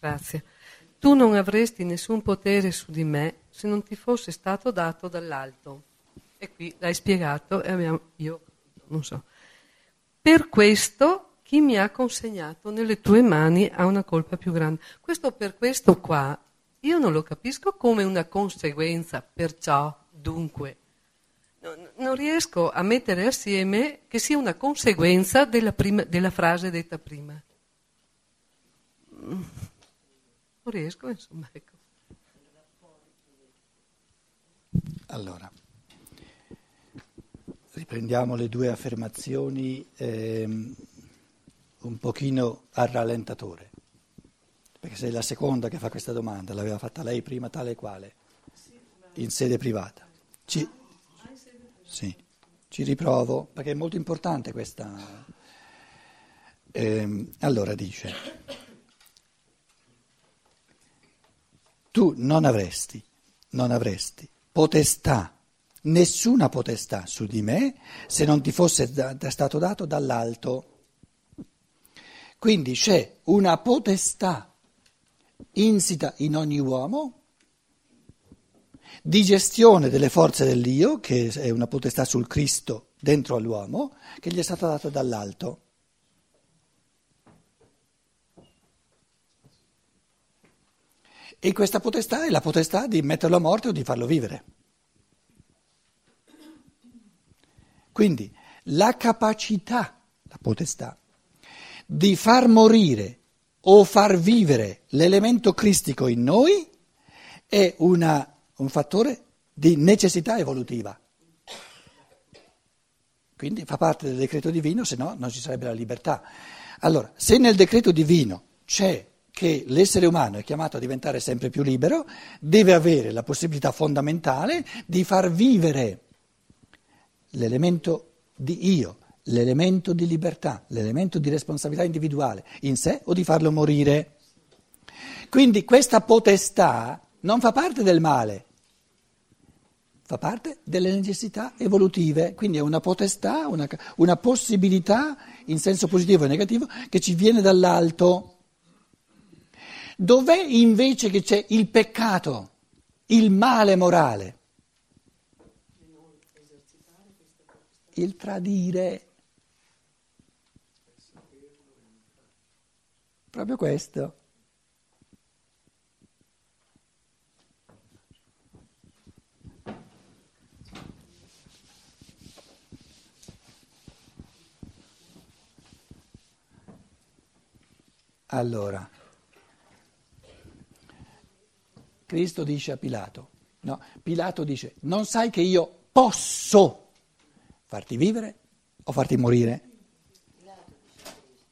Grazie. Tu non avresti nessun potere su di me se non ti fosse stato dato dall'alto. E qui l'hai spiegato e abbiamo, io non so. Per questo chi mi ha consegnato nelle tue mani ha una colpa più grande. Questo per questo qua, io non lo capisco come una conseguenza, perciò, dunque. Non riesco a mettere assieme che sia una conseguenza della, prima, della frase detta prima. Non riesco, insomma, ecco. Allora, riprendiamo le due affermazioni ehm, un pochino al rallentatore, perché sei la seconda che fa questa domanda, l'aveva fatta lei prima tale e quale, in sede privata. Ci, sì, ci riprovo, perché è molto importante questa... Ehm, allora dice, non avresti, non avresti potestà, nessuna potestà su di me se non ti fosse da, stato dato dall'alto. Quindi c'è una potestà insita in ogni uomo di gestione delle forze dell'io, che è una potestà sul Cristo dentro all'uomo, che gli è stata data dall'alto. E questa potestà è la potestà di metterlo a morte o di farlo vivere. Quindi la capacità, la potestà, di far morire o far vivere l'elemento cristico in noi è una, un fattore di necessità evolutiva. Quindi fa parte del decreto divino, se no non ci sarebbe la libertà. Allora, se nel decreto divino c'è che l'essere umano è chiamato a diventare sempre più libero, deve avere la possibilità fondamentale di far vivere l'elemento di io, l'elemento di libertà, l'elemento di responsabilità individuale in sé o di farlo morire. Quindi questa potestà non fa parte del male, fa parte delle necessità evolutive, quindi è una potestà, una, una possibilità in senso positivo e negativo che ci viene dall'alto. Dov'è invece che c'è il peccato, il male morale? Il tradire. Proprio questo. Allora. Cristo dice a Pilato, no, Pilato dice, non sai che io posso farti vivere o farti morire?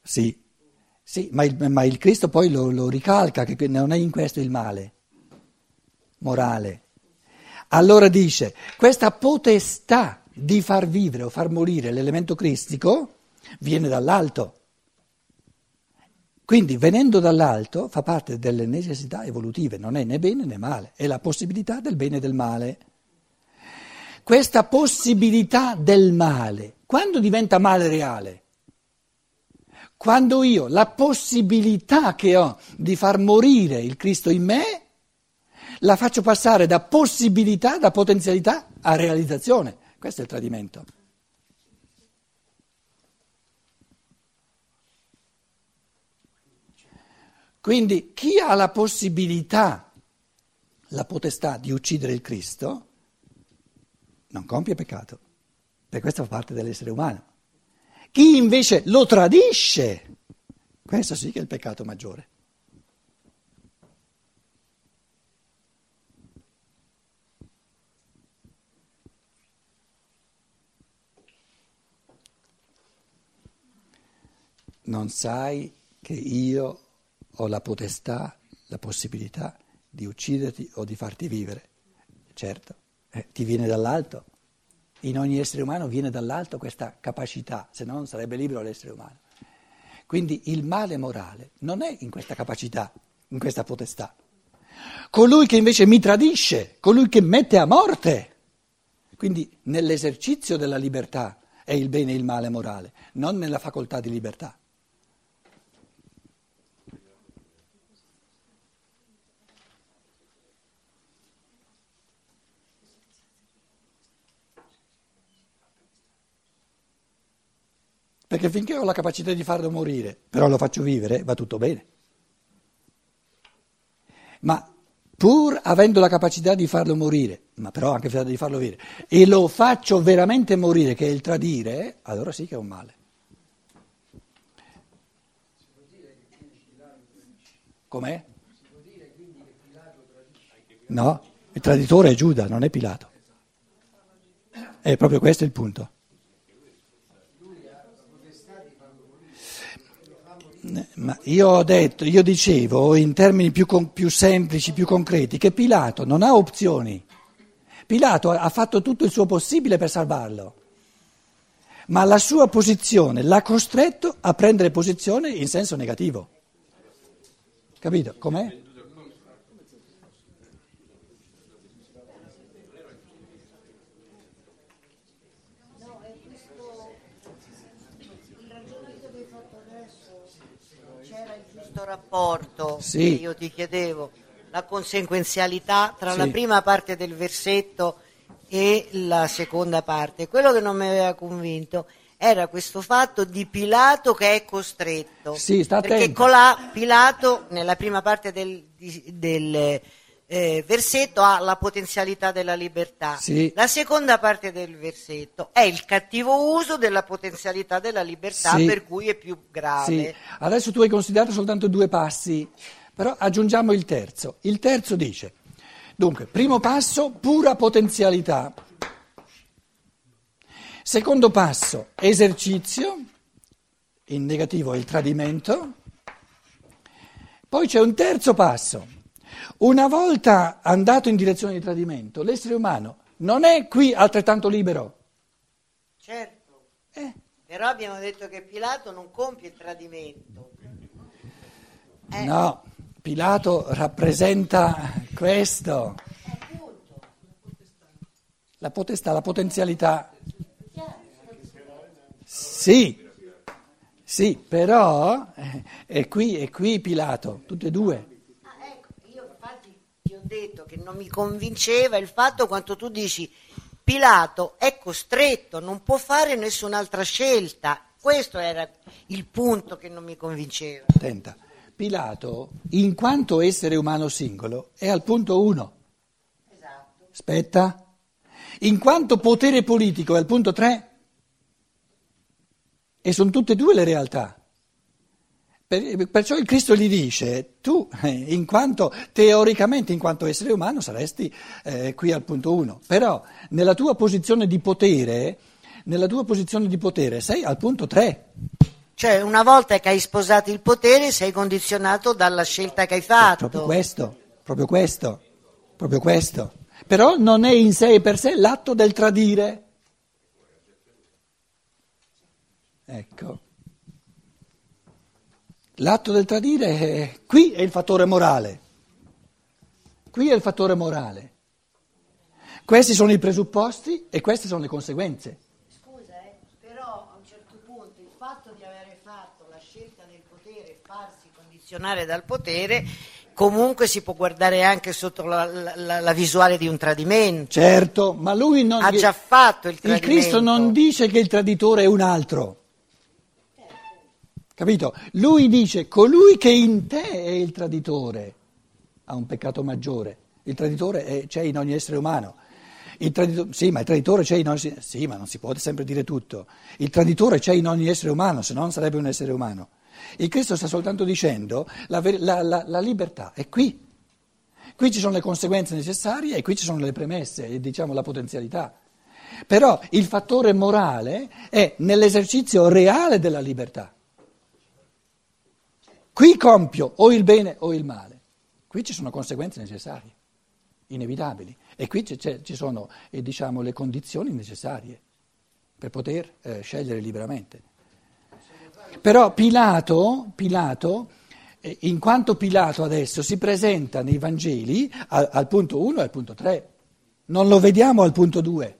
Sì, sì ma, il, ma il Cristo poi lo, lo ricalca, che non è in questo il male morale. Allora dice, questa potestà di far vivere o far morire l'elemento cristico viene dall'alto. Quindi venendo dall'alto fa parte delle necessità evolutive, non è né bene né male, è la possibilità del bene e del male. Questa possibilità del male, quando diventa male reale? Quando io la possibilità che ho di far morire il Cristo in me, la faccio passare da possibilità, da potenzialità a realizzazione. Questo è il tradimento. Quindi chi ha la possibilità, la potestà di uccidere il Cristo, non compie peccato, perché questo fa parte dell'essere umano. Chi invece lo tradisce, questo sì che è il peccato maggiore. Non sai che io ho la potestà, la possibilità di ucciderti o di farti vivere. Certo, eh, ti viene dall'alto. In ogni essere umano viene dall'alto questa capacità, se no non sarebbe libero l'essere umano. Quindi il male morale non è in questa capacità, in questa potestà. Colui che invece mi tradisce, colui che mette a morte, quindi nell'esercizio della libertà è il bene e il male morale, non nella facoltà di libertà. Perché finché ho la capacità di farlo morire, però lo faccio vivere, va tutto bene. Ma pur avendo la capacità di farlo morire, ma però anche di farlo vivere, e lo faccio veramente morire, che è il tradire, allora sì che è un male. Com'è? No, il traditore è Giuda, non è Pilato. È proprio questo il punto. Ma io ho detto, io dicevo in termini più, più, semplici, più concreti, che Pilato non ha opzioni. Pilato ha fatto tutto il suo possibile per salvarlo, ma la sua posizione l'ha costretto a prendere posizione in senso negativo. Capito? Com'è? Questo rapporto sì. che io ti chiedevo, la conseguenzialità tra sì. la prima parte del versetto e la seconda parte. Quello che non mi aveva convinto era questo fatto di Pilato che è costretto. Sì, sta perché attento. colà Pilato nella prima parte del, del eh, versetto ha la potenzialità della libertà. Sì. La seconda parte del versetto è il cattivo uso della potenzialità della libertà Sì. per cui è più grave. Sì, adesso tu hai considerato soltanto due passi, però aggiungiamo il terzo. Il terzo dice, dunque, primo passo, pura potenzialità. Secondo passo, esercizio, in negativo è il tradimento. Poi c'è un terzo passo. Una volta andato in direzione di tradimento, l'essere umano non è qui altrettanto libero. Certo. Eh, Però abbiamo detto che Pilato non compie il tradimento. Eh, No, Pilato rappresenta questo. La potestà, la potenzialità. Sì, sì, però eh, è qui, è qui Pilato, tutte e due. ah, ecco, io infatti ti ho detto che non mi convinceva il fatto quanto tu dici Pilato è costretto, non può fare nessun'altra scelta. Questo era il punto che non mi convinceva. Attenta, Pilato, in quanto essere umano singolo, è al punto uno. Esatto. Aspetta. In quanto potere politico è al punto 3 e sono tutte e due le realtà. Per- perciò il Cristo gli dice, tu eh, in quanto teoricamente in quanto essere umano saresti eh, qui al punto 1, però nella tua posizione di potere, nella tua posizione di potere sei al punto 3. Cioè, una volta che hai sposato il potere, sei condizionato dalla scelta che hai fatto. Proprio questo, proprio questo, proprio questo. Però non è in sé e per sé l'atto del tradire. Ecco. L'atto del tradire, è, qui è il fattore morale. Qui è il fattore morale. Questi sono i presupposti e queste sono le conseguenze. Scusa, eh, però a un certo punto il fatto di avere fatto la scelta del potere farsi condizionare dal potere, comunque si può guardare anche sotto la, la- la- visuale di un tradimento. Certo, ma lui non... Ha già fatto il Il tradimento. Cristo non dice che il traditore è un altro. Capito? Lui dice colui che in te è il traditore ha un peccato maggiore. Il traditore è- c'è in ogni essere umano. Il tradito- sì, ma il traditore c'è in ogni Sì, ma non si può sempre dire tutto. Il traditore c'è in ogni essere umano, se no non sarebbe un essere umano. Il Cristo sta soltanto dicendo la, la- la- la libertà è qui. Qui ci sono le conseguenze necessarie e qui ci sono le premesse, e diciamo la potenzialità. Però il fattore morale è nell'esercizio reale della libertà. Qui compio o il bene o il male. Qui ci sono conseguenze necessarie, inevitabili. E qui ci sono eh, diciamo, le condizioni necessarie per poter eh, scegliere liberamente. Però Pilato, Pilato eh, in quanto Pilato adesso si presenta nei Vangeli al, al punto 1 e al punto 3, non lo vediamo al punto 2.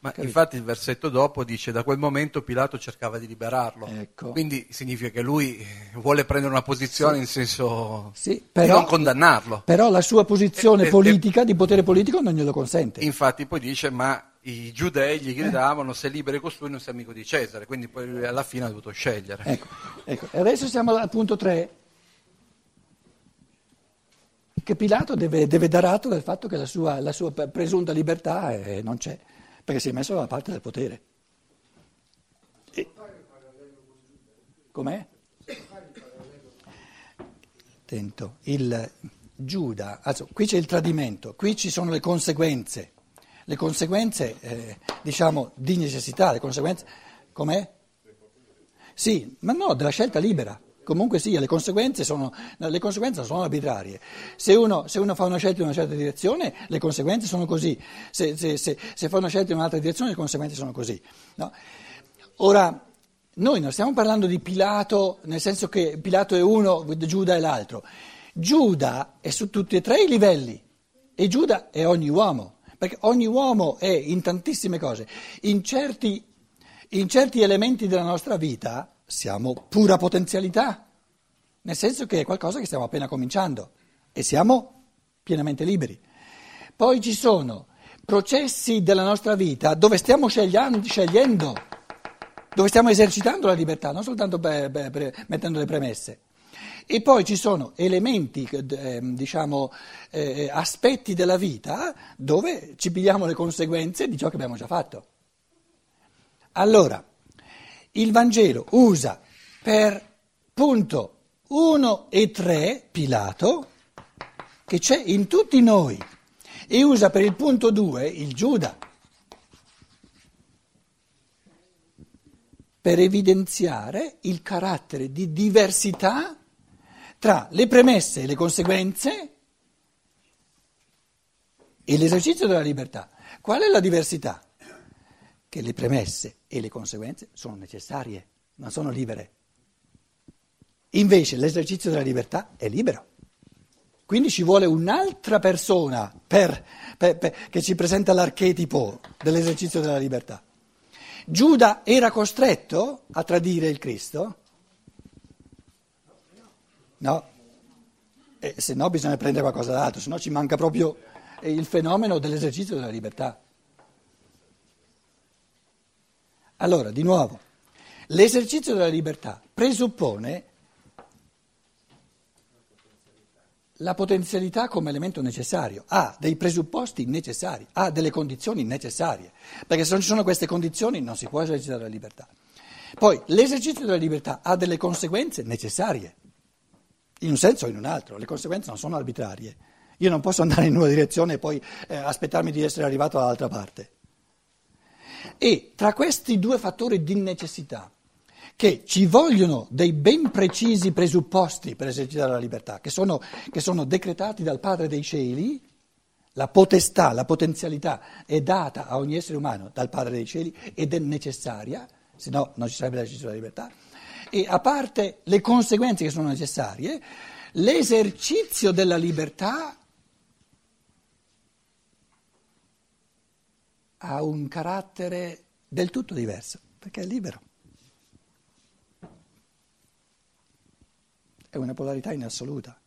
Ma Capito? infatti il versetto dopo dice da quel momento Pilato cercava di liberarlo. Ecco. Quindi significa che lui eh, vuole prendere una posizione in senso Sì, di però- non condannarlo. Però la sua posizione E- e- politica, di potere politico, non glielo consente. Infatti poi dice ma i giudei gli gridavano se liberi costui non sei amico di Cesare, quindi poi lui alla fine ha dovuto scegliere. Ecco, ecco. E adesso siamo al punto 3, che Pilato deve, deve dar atto del fatto che la sua, la sua presunta libertà eh, non c'è, perché si è messo dalla parte del potere. E... Com'è? Attento, il Giuda, also, qui c'è il tradimento, qui ci sono le conseguenze, le conseguenze eh, diciamo di necessità, le conseguenze, com'è? Sì, ma no, della scelta libera. Comunque sia, le conseguenze sono, le conseguenze sono arbitrarie. Se uno, se uno, fa una scelta in una certa direzione, le conseguenze sono così. Se, se, se, fa una scelta in un'altra direzione, le conseguenze sono così. No? Ora, noi non stiamo parlando di Pilato, nel senso che Pilato è uno, Giuda è l'altro. Giuda è su tutti e tre i livelli e Giuda è ogni uomo, perché ogni uomo è in tantissime cose. In certi, in certi elementi della nostra vita siamo pura potenzialità, nel senso che è qualcosa che stiamo appena cominciando e siamo pienamente liberi. Poi ci sono processi della nostra vita dove stiamo scegliendo dove stiamo esercitando la libertà, non soltanto per, per, mettendo le premesse. E poi ci sono elementi, eh, diciamo, eh, aspetti della vita dove ci pigliamo le conseguenze di ciò che abbiamo già fatto. Allora, il Vangelo usa per punto 1 e 3 Pilato, che c'è in tutti noi, e usa per il punto 2 il Giuda. per evidenziare il carattere di diversità tra le premesse e le conseguenze e l'esercizio della libertà. Qual è la diversità? Che le premesse e le conseguenze sono necessarie, non sono libere. Invece l'esercizio della libertà è libero. Quindi ci vuole un'altra persona per, per, per, che ci presenta l'archetipo dell'esercizio della libertà. Giuda era costretto a tradire il Cristo? No, e se no bisogna prendere qualcosa d'altro, se no ci manca proprio il fenomeno dell'esercizio della libertà. Allora, di nuovo, l'esercizio della libertà presuppone la potenzialità come elemento necessario, ha dei presupposti necessari, ha delle condizioni necessarie, perché se non ci sono queste condizioni non si può esercitare la libertà. Poi l'esercizio della libertà ha delle conseguenze necessarie, in un senso o in un altro, le conseguenze non sono arbitrarie. Io non posso andare in una direzione e poi eh, aspettarmi di essere arrivato dall'altra parte. E tra questi due fattori di necessità, che ci vogliono dei ben precisi presupposti per esercitare la libertà, che sono, che sono decretati dal Padre dei cieli, la potestà, la potenzialità è data a ogni essere umano dal Padre dei cieli ed è necessaria, se no non ci sarebbe l'esercizio della libertà, e a parte le conseguenze che sono necessarie, l'esercizio della libertà ha un carattere del tutto diverso, perché è libero. è una polarità in assoluta.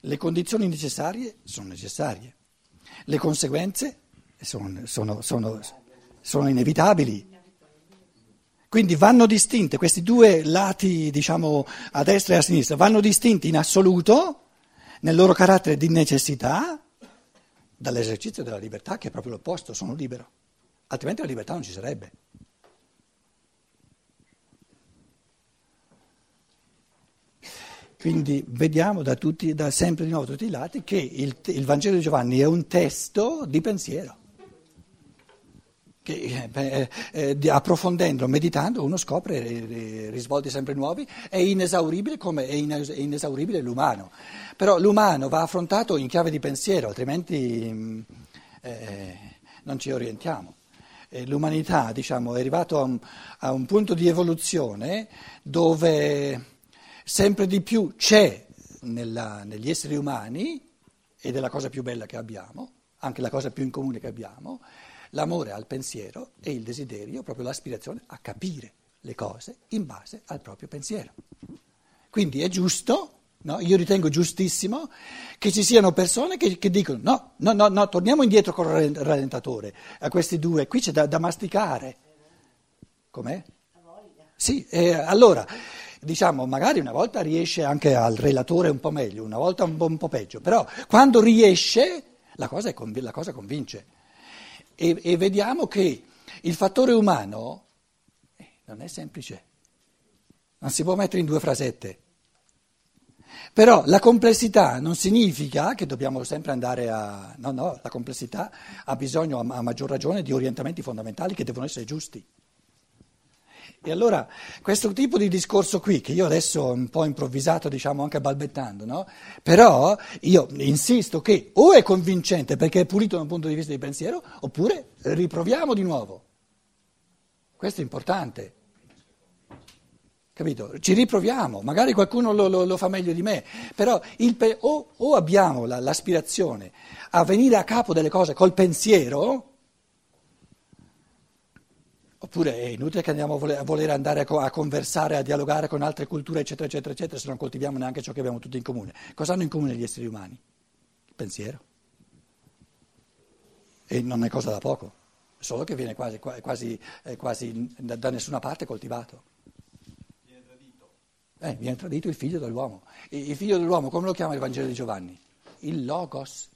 Le condizioni necessarie sono necessarie, le conseguenze sono, sono, sono, sono inevitabili. Quindi vanno distinte, questi due lati, diciamo, a destra e a sinistra, vanno distinti in assoluto nel loro carattere di necessità dall'esercizio della libertà, che è proprio l'opposto, sono libero. Altrimenti la libertà non ci sarebbe. Quindi vediamo da, tutti, da sempre di nuovo tutti i lati che il, il, Vangelo di Giovanni è un testo di pensiero, che eh, eh, approfondendo, meditando, uno scopre eh, risvolti sempre nuovi, è inesauribile come è inesauribile l'umano, però l'umano va affrontato in chiave di pensiero, altrimenti mm, eh, non ci orientiamo. L'umanità diciamo, è arrivata a, a un punto di evoluzione dove sempre di più c'è nella, negli esseri umani, ed è la cosa più bella che abbiamo, anche la cosa più in comune che abbiamo, l'amore al pensiero e il desiderio, proprio l'aspirazione a capire le cose in base al proprio pensiero. Quindi è giusto No? Io ritengo giustissimo che ci siano persone che, che dicono no, no, no, no, torniamo indietro con il rallentatore a questi due, qui c'è da, da masticare. Com'è? Sì, eh, allora, diciamo, magari una volta riesce anche al relatore un po' meglio, una volta un po', un po peggio, però quando riesce la cosa, conv- la cosa convince. E, e, vediamo che il fattore umano eh, non è semplice, non si può mettere in due frasette. Però la complessità non significa che dobbiamo sempre andare a... No, no, la complessità ha bisogno a maggior ragione di orientamenti fondamentali che devono essere giusti. E allora questo tipo di discorso qui, che io adesso ho un po' improvvisato, diciamo anche balbettando, no? però io insisto che o è convincente perché è pulito da un punto di vista di pensiero, oppure riproviamo di nuovo. Questo è importante. Capito? Ci riproviamo, magari qualcuno lo, lo, lo fa meglio di me, però pe- o, o, abbiamo la, l'aspirazione a venire a capo delle cose col pensiero, oppure è inutile che andiamo a voler, andare a, conversare, a dialogare con altre culture, eccetera, eccetera, eccetera, se non coltiviamo neanche ciò che abbiamo tutti in comune. Cosa hanno in comune gli esseri umani? Il pensiero. E non è cosa da poco, solo che viene quasi, quasi, quasi da, nessuna parte coltivato. Eh, viene tradito il figlio dell'uomo. Il figlio dell'uomo, come lo chiama il Vangelo di Giovanni? Il Logos.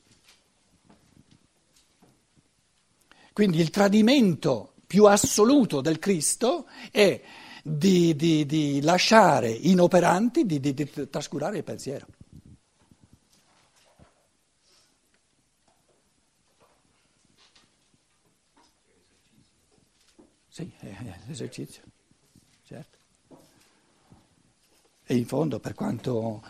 Quindi il tradimento più assoluto del Cristo è di, di, di lasciare inoperanti, di, di, trascurare il pensiero. Sì, è l'esercizio, certo. E in fondo, per quanto,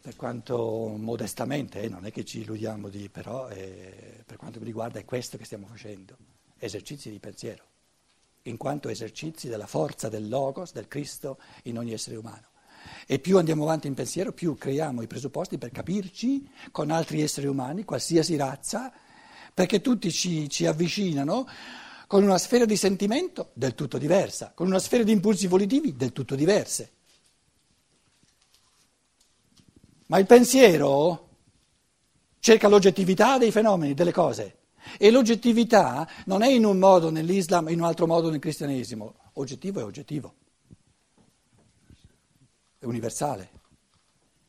per quanto modestamente, eh, non è che ci illudiamo di, però eh, per quanto mi riguarda è questo che stiamo facendo, esercizi di pensiero, in quanto esercizi della forza del Logos, del Cristo in ogni essere umano. E più andiamo avanti in pensiero, più creiamo i presupposti per capirci con altri esseri umani, qualsiasi razza, perché tutti ci, ci avvicinano con una sfera di sentimento del tutto diversa, con una sfera di impulsi volitivi del tutto diverse. Ma il pensiero cerca l'oggettività dei fenomeni, delle cose. E l'oggettività non è in un modo nell'Islam e in un altro modo nel cristianesimo. Oggettivo è oggettivo. È universale.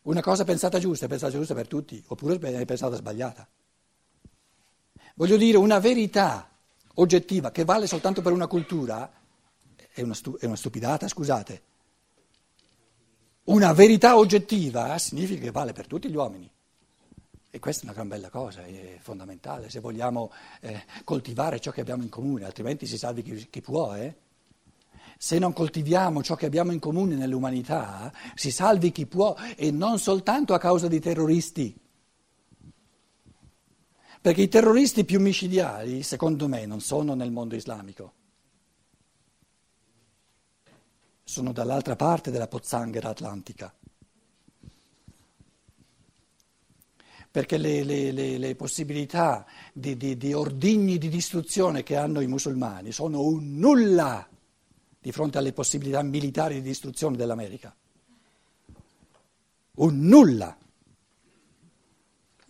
Una cosa pensata giusta è pensata giusta per tutti, oppure è pensata sbagliata. Voglio dire, una verità oggettiva che vale soltanto per una cultura è una, stu- è una stupidata, scusate. Una verità oggettiva significa che vale per tutti gli uomini. E questa è una gran bella cosa, è fondamentale se vogliamo eh, coltivare ciò che abbiamo in comune, altrimenti si salvi chi, chi può. Eh? Se non coltiviamo ciò che abbiamo in comune nell'umanità, si salvi chi può e non soltanto a causa di terroristi. Perché i terroristi più micidiali, secondo me, non sono nel mondo islamico. sono dall'altra parte della pozzanghera atlantica. Perché le, le, le, le possibilità di, di, di ordigni di distruzione che hanno i musulmani sono un nulla di fronte alle possibilità militari di distruzione dell'America. Un nulla.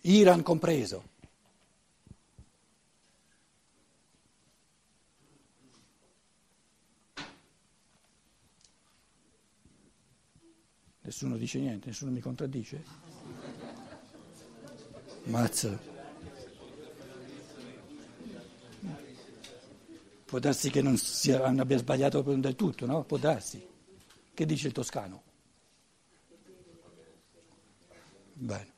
Iran compreso. Nessuno dice niente, nessuno mi contraddice. Mazza. Può darsi che non, sia, non abbia sbagliato del tutto, no? Può darsi. Che dice il toscano? Bene.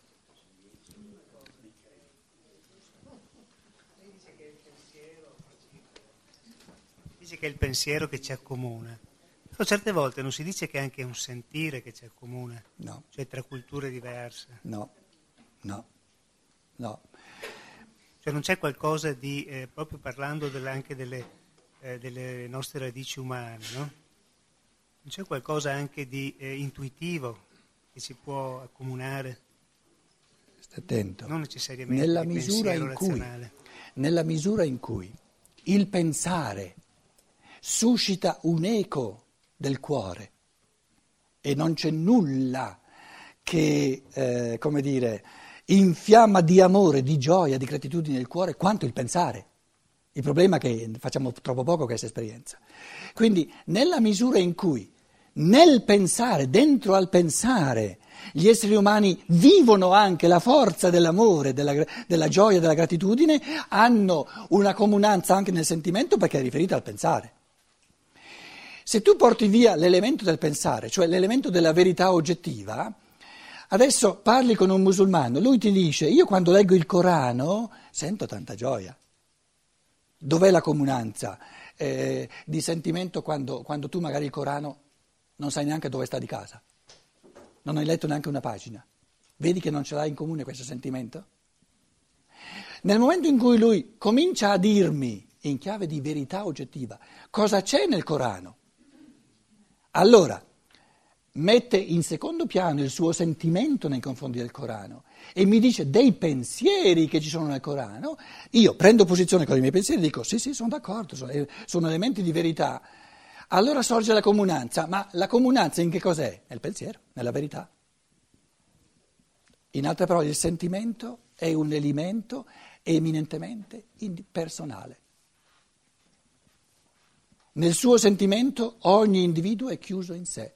Dice che è il pensiero che ci accomuna. Però certe volte non si dice che è anche un sentire che c'è comune, no. cioè tra culture diverse. No, no, no. Cioè non c'è qualcosa di, eh, proprio parlando delle, anche delle, eh, delle, nostre radici umane, no? Non c'è qualcosa anche di eh, intuitivo che si può accomunare? Stai attento. Non necessariamente nella misura, in cui, nella misura in cui il pensare suscita un eco del cuore e non c'è nulla che eh, come dire, infiamma di amore, di gioia, di gratitudine il cuore quanto il pensare. Il problema è che facciamo troppo poco questa esperienza. Quindi nella misura in cui nel pensare, dentro al pensare, gli esseri umani vivono anche la forza dell'amore, della, della gioia, della gratitudine, hanno una comunanza anche nel sentimento perché è riferita al pensare. Se tu porti via l'elemento del pensare, cioè l'elemento della verità oggettiva, adesso parli con un musulmano, lui ti dice, io quando leggo il Corano sento tanta gioia. Dov'è la comunanza eh, di sentimento quando, quando tu magari il Corano non sai neanche dove sta di casa? Non hai letto neanche una pagina. Vedi che non ce l'hai in comune questo sentimento? Nel momento in cui lui comincia a dirmi, in chiave di verità oggettiva, cosa c'è nel Corano, allora mette in secondo piano il suo sentimento nei confronti del Corano e mi dice dei pensieri che ci sono nel Corano, io prendo posizione con i miei pensieri e dico sì sì sono d'accordo, sono, sono elementi di verità allora sorge la comunanza, ma la comunanza in che cos'è? Nel pensiero, nella verità. In altre parole, il sentimento è un elemento eminentemente personale. Nel suo sentimento ogni individuo è chiuso in sé.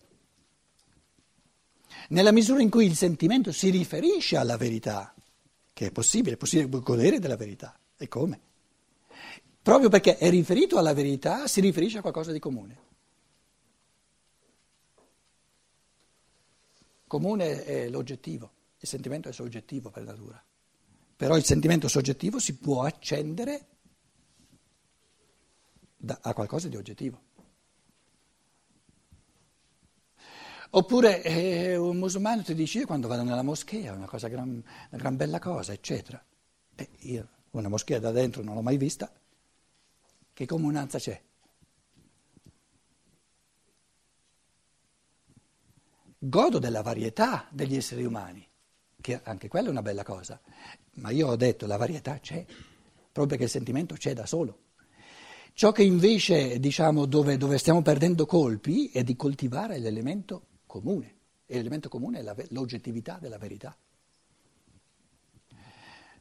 Nella misura in cui il sentimento si riferisce alla verità, che è possibile, è possibile godere della verità. E come? Proprio perché è riferito alla verità, si riferisce a qualcosa di comune. Comune è l'oggettivo, il sentimento è soggettivo per natura. Però il sentimento soggettivo si può accendere da, a qualcosa di oggettivo. Oppure eh, un musulmano ti dice io quando vado nella moschea è una, cosa gran, una gran bella cosa, eccetera. E io una moschea da dentro non l'ho mai vista, che comunanza c'è? Godo della varietà degli esseri umani, che anche quella è una bella cosa, ma io ho detto la varietà c'è, proprio perché il sentimento c'è da solo. Ciò che invece, diciamo, dove, dove stiamo perdendo colpi è di coltivare l'elemento comune, e l'elemento comune è la, l'oggettività della verità.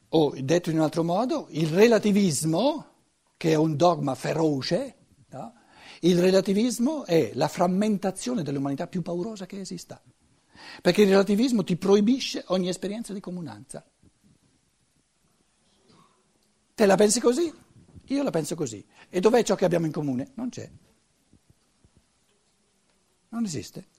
O, detto in un altro modo, il relativismo che è un dogma feroce, no? il relativismo è la frammentazione dell'umanità più paurosa che esista, perché il relativismo ti proibisce ogni esperienza di comunanza. Te la pensi così? Io la penso così. E dov'è ciò che abbiamo in comune? Non c'è. Non esiste.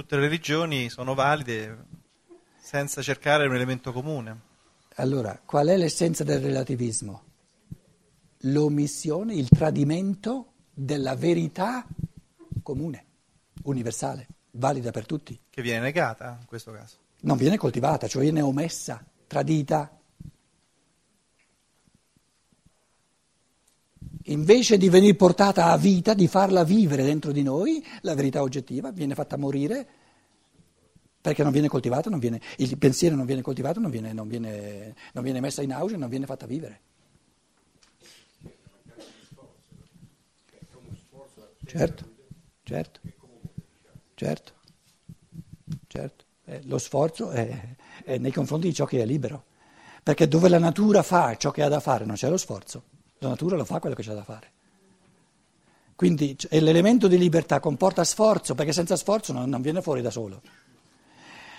Tutte le religioni sono valide senza cercare un elemento comune. Allora, qual è l'essenza del relativismo? L'omissione, il tradimento della verità comune, universale, valida per tutti. Che viene negata in questo caso. Non viene coltivata, cioè viene omessa, tradita. Invece di venire portata a vita, di farla vivere dentro di noi, la verità oggettiva viene fatta morire perché non viene coltivata, non viene, il pensiero non viene coltivato, non viene, non, viene, non viene messa in auge, non viene fatta vivere. Certo, certo, certo, certo. Eh, lo sforzo è, è nei confronti di ciò che è libero, perché dove la natura fa ciò che ha da fare non c'è lo sforzo. La natura lo fa quello che c'è da fare. Quindi l'elemento di libertà comporta sforzo, perché senza sforzo non, non viene fuori da solo.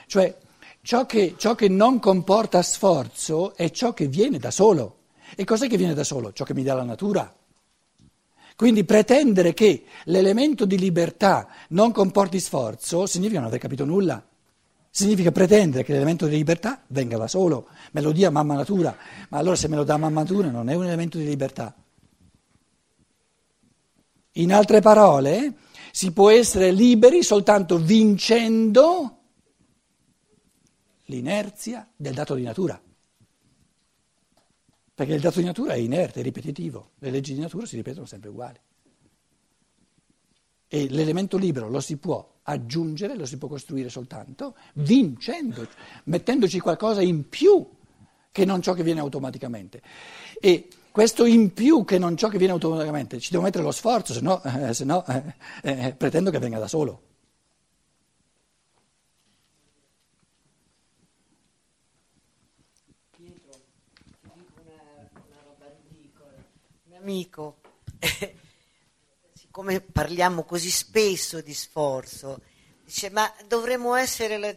Cioè, ciò che, ciò che non comporta sforzo è ciò che viene da solo. E cos'è che viene da solo? Ciò che mi dà la natura. Quindi pretendere che l'elemento di libertà non comporti sforzo significa non aver capito nulla. Significa pretendere che l'elemento di libertà venga da solo, me lo dia mamma natura, ma allora se me lo dà mamma natura non è un elemento di libertà. In altre parole, si può essere liberi soltanto vincendo l'inerzia del dato di natura. Perché il dato di natura è inerte, è ripetitivo, le leggi di natura si ripetono sempre uguali. E l'elemento libero lo si può aggiungere, lo si può costruire soltanto vincendo, mettendoci qualcosa in più che non ciò che viene automaticamente. E questo in più che non ciò che viene automaticamente, ci devo mettere lo sforzo, se no, eh, eh, eh, pretendo che venga da solo. Pietro, una, una roba ridicola. Un amico, siccome parliamo così spesso di sforzo, dice ma dovremmo essere la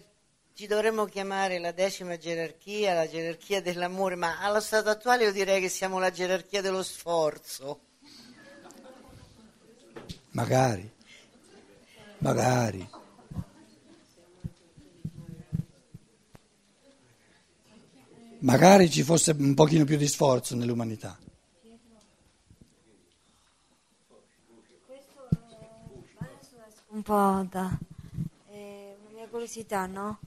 ci dovremmo chiamare la decima gerarchia, la gerarchia dell'amore, ma allo stato attuale io direi che siamo la gerarchia dello sforzo. Magari, magari. Magari ci fosse un pochino più di sforzo nell'umanità. Questo adesso esco un po' da eh, una mia curiosità, no?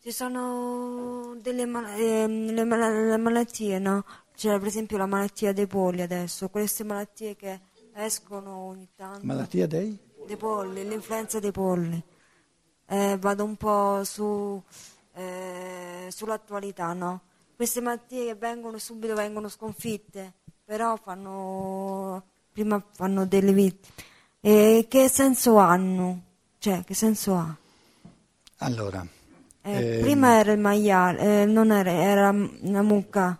Ci sono delle mal- le, mal- malattie, no? C'è per esempio la malattia dei polli adesso, queste malattie che escono ogni tanto. Malattia dei? dei polli, l'influenza dei polli. Eh, vado un po' su, eh, sull'attualità, no? Queste malattie che vengono subito vengono sconfitte, però fanno prima fanno delle vittime. E che senso hanno? Cioè, che senso ha? Allora, Eh, ehm, prima era il maiale, eh, non era, era una mucca,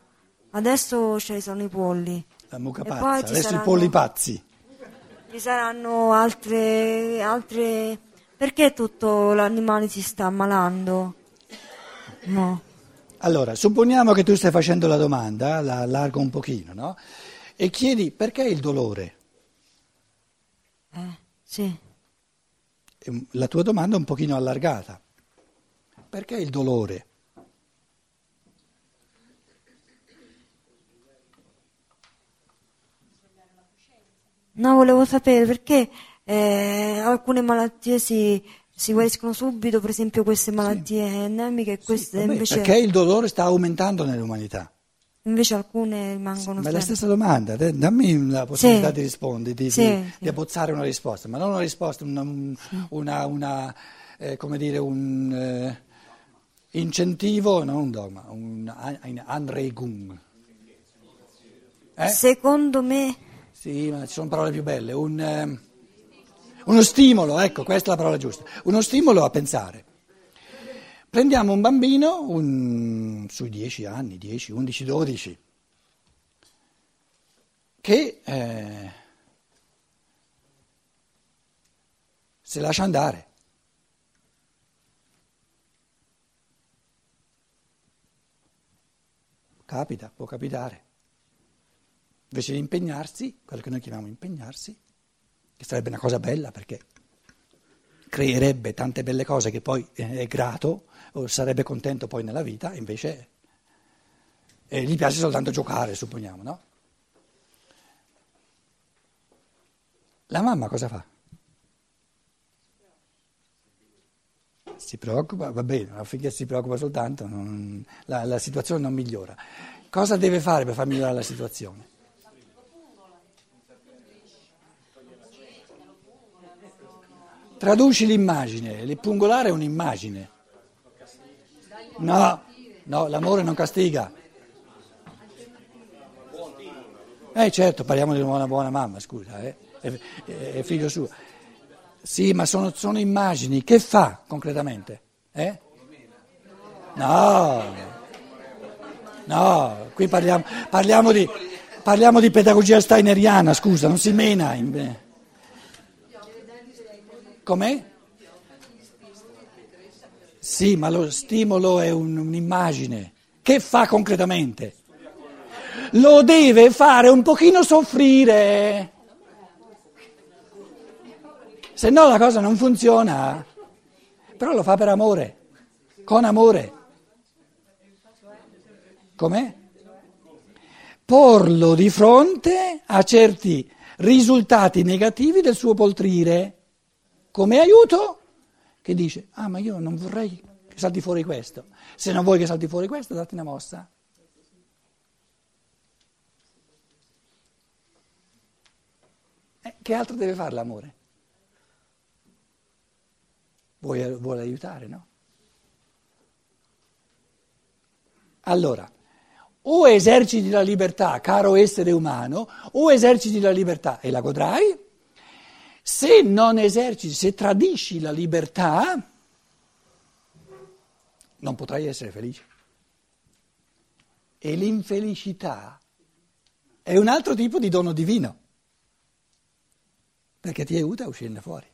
adesso ci sono i polli. la mucca E pazza, adesso i saranno- polli pazzi. Ci saranno altre, altre... Perché tutto l'animale si sta ammalando? No. Allora, supponiamo che tu stai facendo la domanda, la allargo un pochino, no? E chiedi perché il dolore? Eh, sì. Ehm, La tua domanda è un pochino allargata. Perché il dolore? No, volevo sapere perché eh, alcune malattie si, si guariscono subito, per esempio queste malattie endemiche, e queste Vabbè, invece, perché il dolore sta aumentando nell'umanità? Invece alcune rimangono Ma è la stessa domanda, eh, dammi la possibilità Sì. di rispondere, di, Sì, di- sì. di abbozzare una risposta, ma non una risposta, una, un- una- una, eh, come dire, un eh, incentivo, non un dogma, un an- Anregung. Eh? Secondo me, Sì, ma ci sono parole più belle. Un, ehm, uno stimolo, ecco, questa è la parola giusta. Uno stimolo a pensare. Prendiamo un bambino un- sui 10 anni, 10, 11, 12, che eh, si lascia andare. Capita, può capitare. Invece di impegnarsi, quello che noi chiamiamo impegnarsi, che sarebbe una cosa bella perché creerebbe tante belle cose che poi eh, è grato sarebbe contento poi nella vita, invece eh, gli piace soltanto giocare, supponiamo, no? La mamma cosa fa? Si preoccupa, va bene, ma finché si preoccupa soltanto non- la, la situazione non migliora. Cosa deve fare per far migliorare la situazione? Traduci l'immagine, il pungolare è un'immagine. No, no, l'amore non castiga. Eh certo, parliamo di una buona mamma, scusa, eh, è, è- figlio suo. Sì, ma sono, sono immagini, che fa concretamente? Eh? No, no, qui parliamo, parliamo, di, parliamo di pedagogia steineriana, scusa, non si mena. in- Com'è? Sì, ma lo stimolo è un- un'immagine. Che fa concretamente? Lo deve fare un pochino soffrire. Se no la cosa non funziona. Però lo fa per amore, con amore. Com'è? Porlo di fronte a certi risultati negativi del suo poltrire come aiuto che dice, ah ma io non vorrei che salti fuori questo. Se non vuoi che salti fuori questo, datti una mossa. Eh, che altro deve fare l'amore? vuole, vuole aiutare, no? Allora, o eserciti la libertà, caro essere umano, o eserciti la libertà e la godrai. Se non eserciti, se tradisci la libertà, non potrai essere felice. E l'infelicità è un altro tipo di dono divino, perché ti aiuta a uscirne fuori.